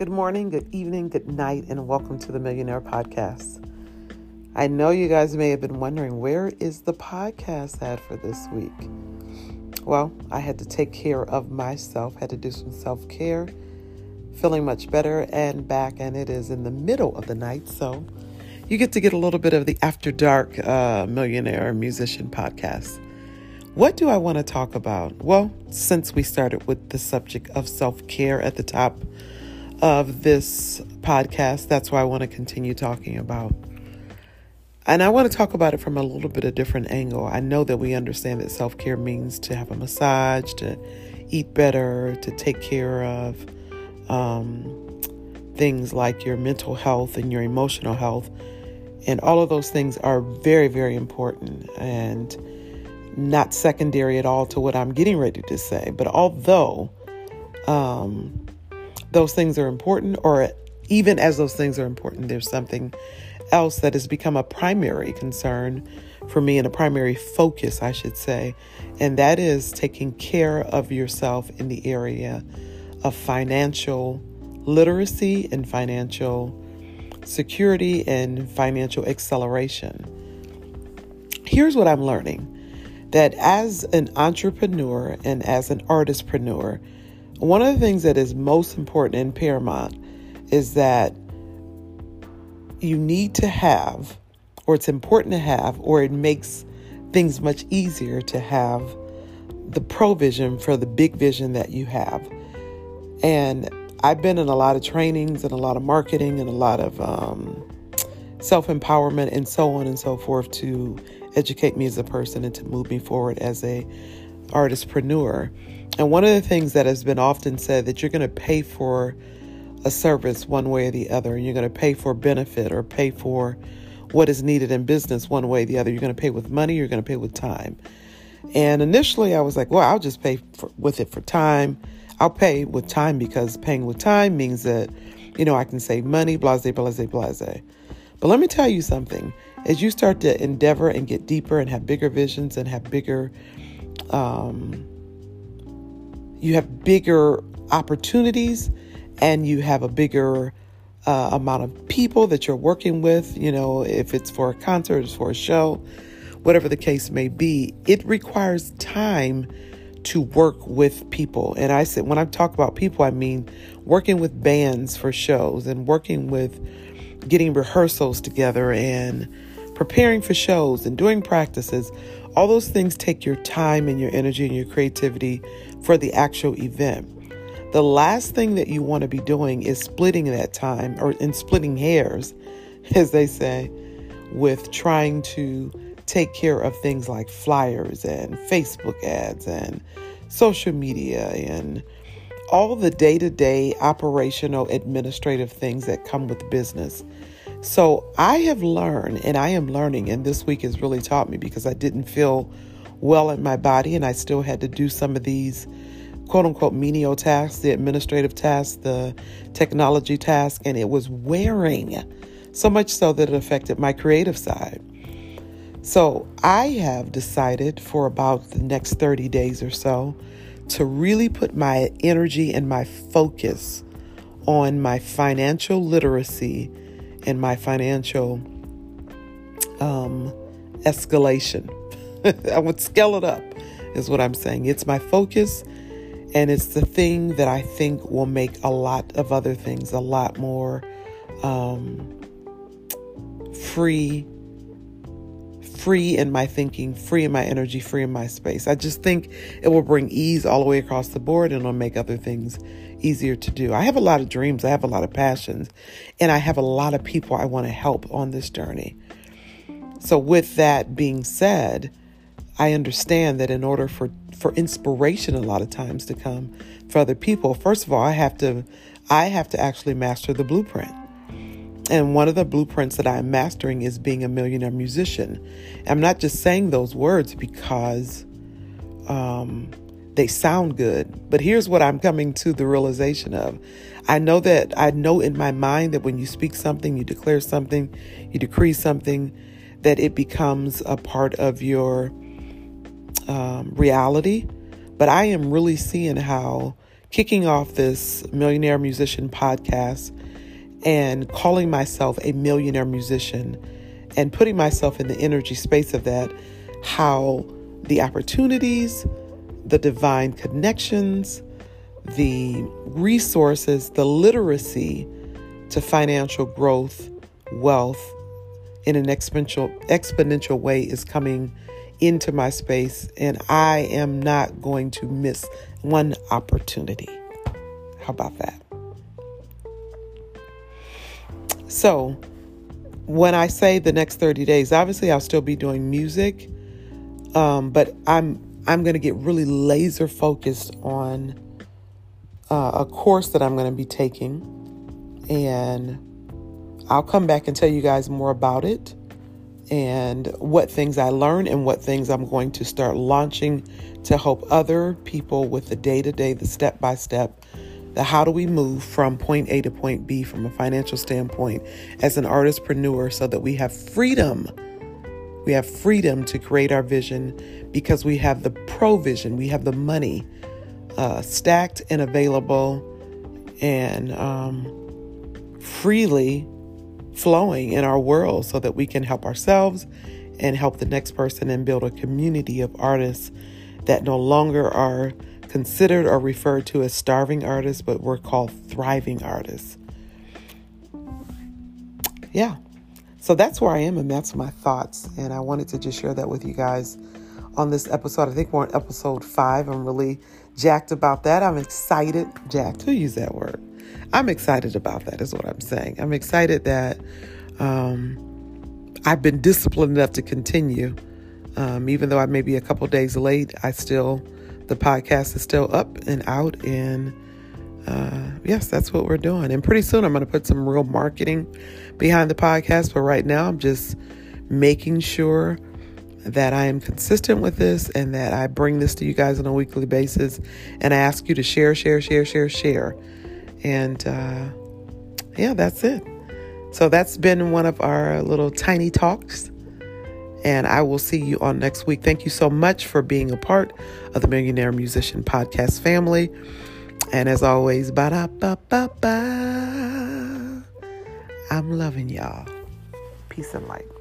Good morning, good evening, good night, and welcome to the Millionaire Podcast. I know you guys may have been wondering where is the podcast at for this week? Well, I had to take care of myself, had to do some self care, feeling much better and back, and it is in the middle of the night, so you get to get a little bit of the After Dark uh, Millionaire Musician Podcast. What do I want to talk about? Well, since we started with the subject of self care at the top of this podcast. That's why I want to continue talking about. And I want to talk about it from a little bit of different angle. I know that we understand that self care means to have a massage, to eat better, to take care of um, things like your mental health and your emotional health. And all of those things are very, very important and not secondary at all to what I'm getting ready to say. But although um, those things are important, or even as those things are important, there's something else that has become a primary concern for me and a primary focus, I should say, and that is taking care of yourself in the area of financial literacy and financial security and financial acceleration. Here's what I'm learning that as an entrepreneur and as an artistpreneur, one of the things that is most important and paramount is that you need to have, or it's important to have, or it makes things much easier to have the provision for the big vision that you have. And I've been in a lot of trainings and a lot of marketing and a lot of um, self empowerment and so on and so forth to educate me as a person and to move me forward as a artistpreneur. And one of the things that has been often said that you're going to pay for a service one way or the other, and you're going to pay for benefit or pay for what is needed in business one way or the other. You're going to pay with money, you're going to pay with time. And initially, I was like, well, I'll just pay for, with it for time. I'll pay with time because paying with time means that, you know, I can save money, blase, blase, blase. But let me tell you something. As you start to endeavor and get deeper and have bigger visions and have bigger um, you have bigger opportunities and you have a bigger uh, amount of people that you're working with. You know, if it's for a concert, it's for a show, whatever the case may be, it requires time to work with people. And I said, when I talk about people, I mean working with bands for shows and working with getting rehearsals together and preparing for shows and doing practices. All those things take your time and your energy and your creativity for the actual event. The last thing that you want to be doing is splitting that time or in splitting hairs, as they say, with trying to take care of things like flyers and Facebook ads and social media and all the day to day operational administrative things that come with business. So I have learned and I am learning, and this week has really taught me because I didn't feel well in my body and I still had to do some of these quote unquote menial tasks, the administrative tasks, the technology tasks, and it was wearing so much so that it affected my creative side. So I have decided for about the next 30 days or so to really put my energy and my focus on my financial literacy and my financial um, escalation. I would scale it up, is what I'm saying. It's my focus, and it's the thing that I think will make a lot of other things a lot more um, free. Free in my thinking, free in my energy, free in my space. I just think it will bring ease all the way across the board and it'll make other things easier to do. I have a lot of dreams, I have a lot of passions, and I have a lot of people I want to help on this journey. So, with that being said, I understand that in order for, for inspiration a lot of times to come for other people, first of all, I have to I have to actually master the blueprint. And one of the blueprints that I'm mastering is being a millionaire musician. I'm not just saying those words because um, they sound good. But here's what I'm coming to the realization of. I know that I know in my mind that when you speak something, you declare something, you decree something, that it becomes a part of your um, reality. But I am really seeing how kicking off this Millionaire Musician podcast and calling myself a millionaire musician and putting myself in the energy space of that, how the opportunities, the divine connections, the resources, the literacy to financial growth, wealth in an exponential exponential way is coming into my space and I am not going to miss one opportunity. How about that? So, when I say the next 30 days, obviously I'll still be doing music, um, but I'm I'm going to get really laser focused on uh, a course that I'm going to be taking, and I'll come back and tell you guys more about it and what things I learned and what things I'm going to start launching to help other people with the day to day, the step by step, the how do we move from point A to point B from a financial standpoint as an artistpreneur so that we have freedom. We have freedom to create our vision because we have the provision, we have the money uh, stacked and available and um, freely flowing in our world so that we can help ourselves and help the next person and build a community of artists that no longer are considered or referred to as starving artists, but we're called thriving artists. Yeah. So that's where I am, and that's my thoughts. And I wanted to just share that with you guys on this episode. I think we're on episode five. I'm really jacked about that. I'm excited. Jacked, who used that word? I'm excited about that, is what I'm saying. I'm excited that um, I've been disciplined enough to continue. Um, even though I may be a couple days late, I still, the podcast is still up and out. And uh, yes, that's what we're doing. And pretty soon I'm going to put some real marketing behind the podcast. But right now I'm just making sure that I am consistent with this and that I bring this to you guys on a weekly basis. And I ask you to share, share, share, share, share. And uh, yeah, that's it. So that's been one of our little tiny talks. And I will see you on next week. Thank you so much for being a part of the Millionaire Musician Podcast family. And as always, ba da ba ba ba. I'm loving y'all. Peace and light.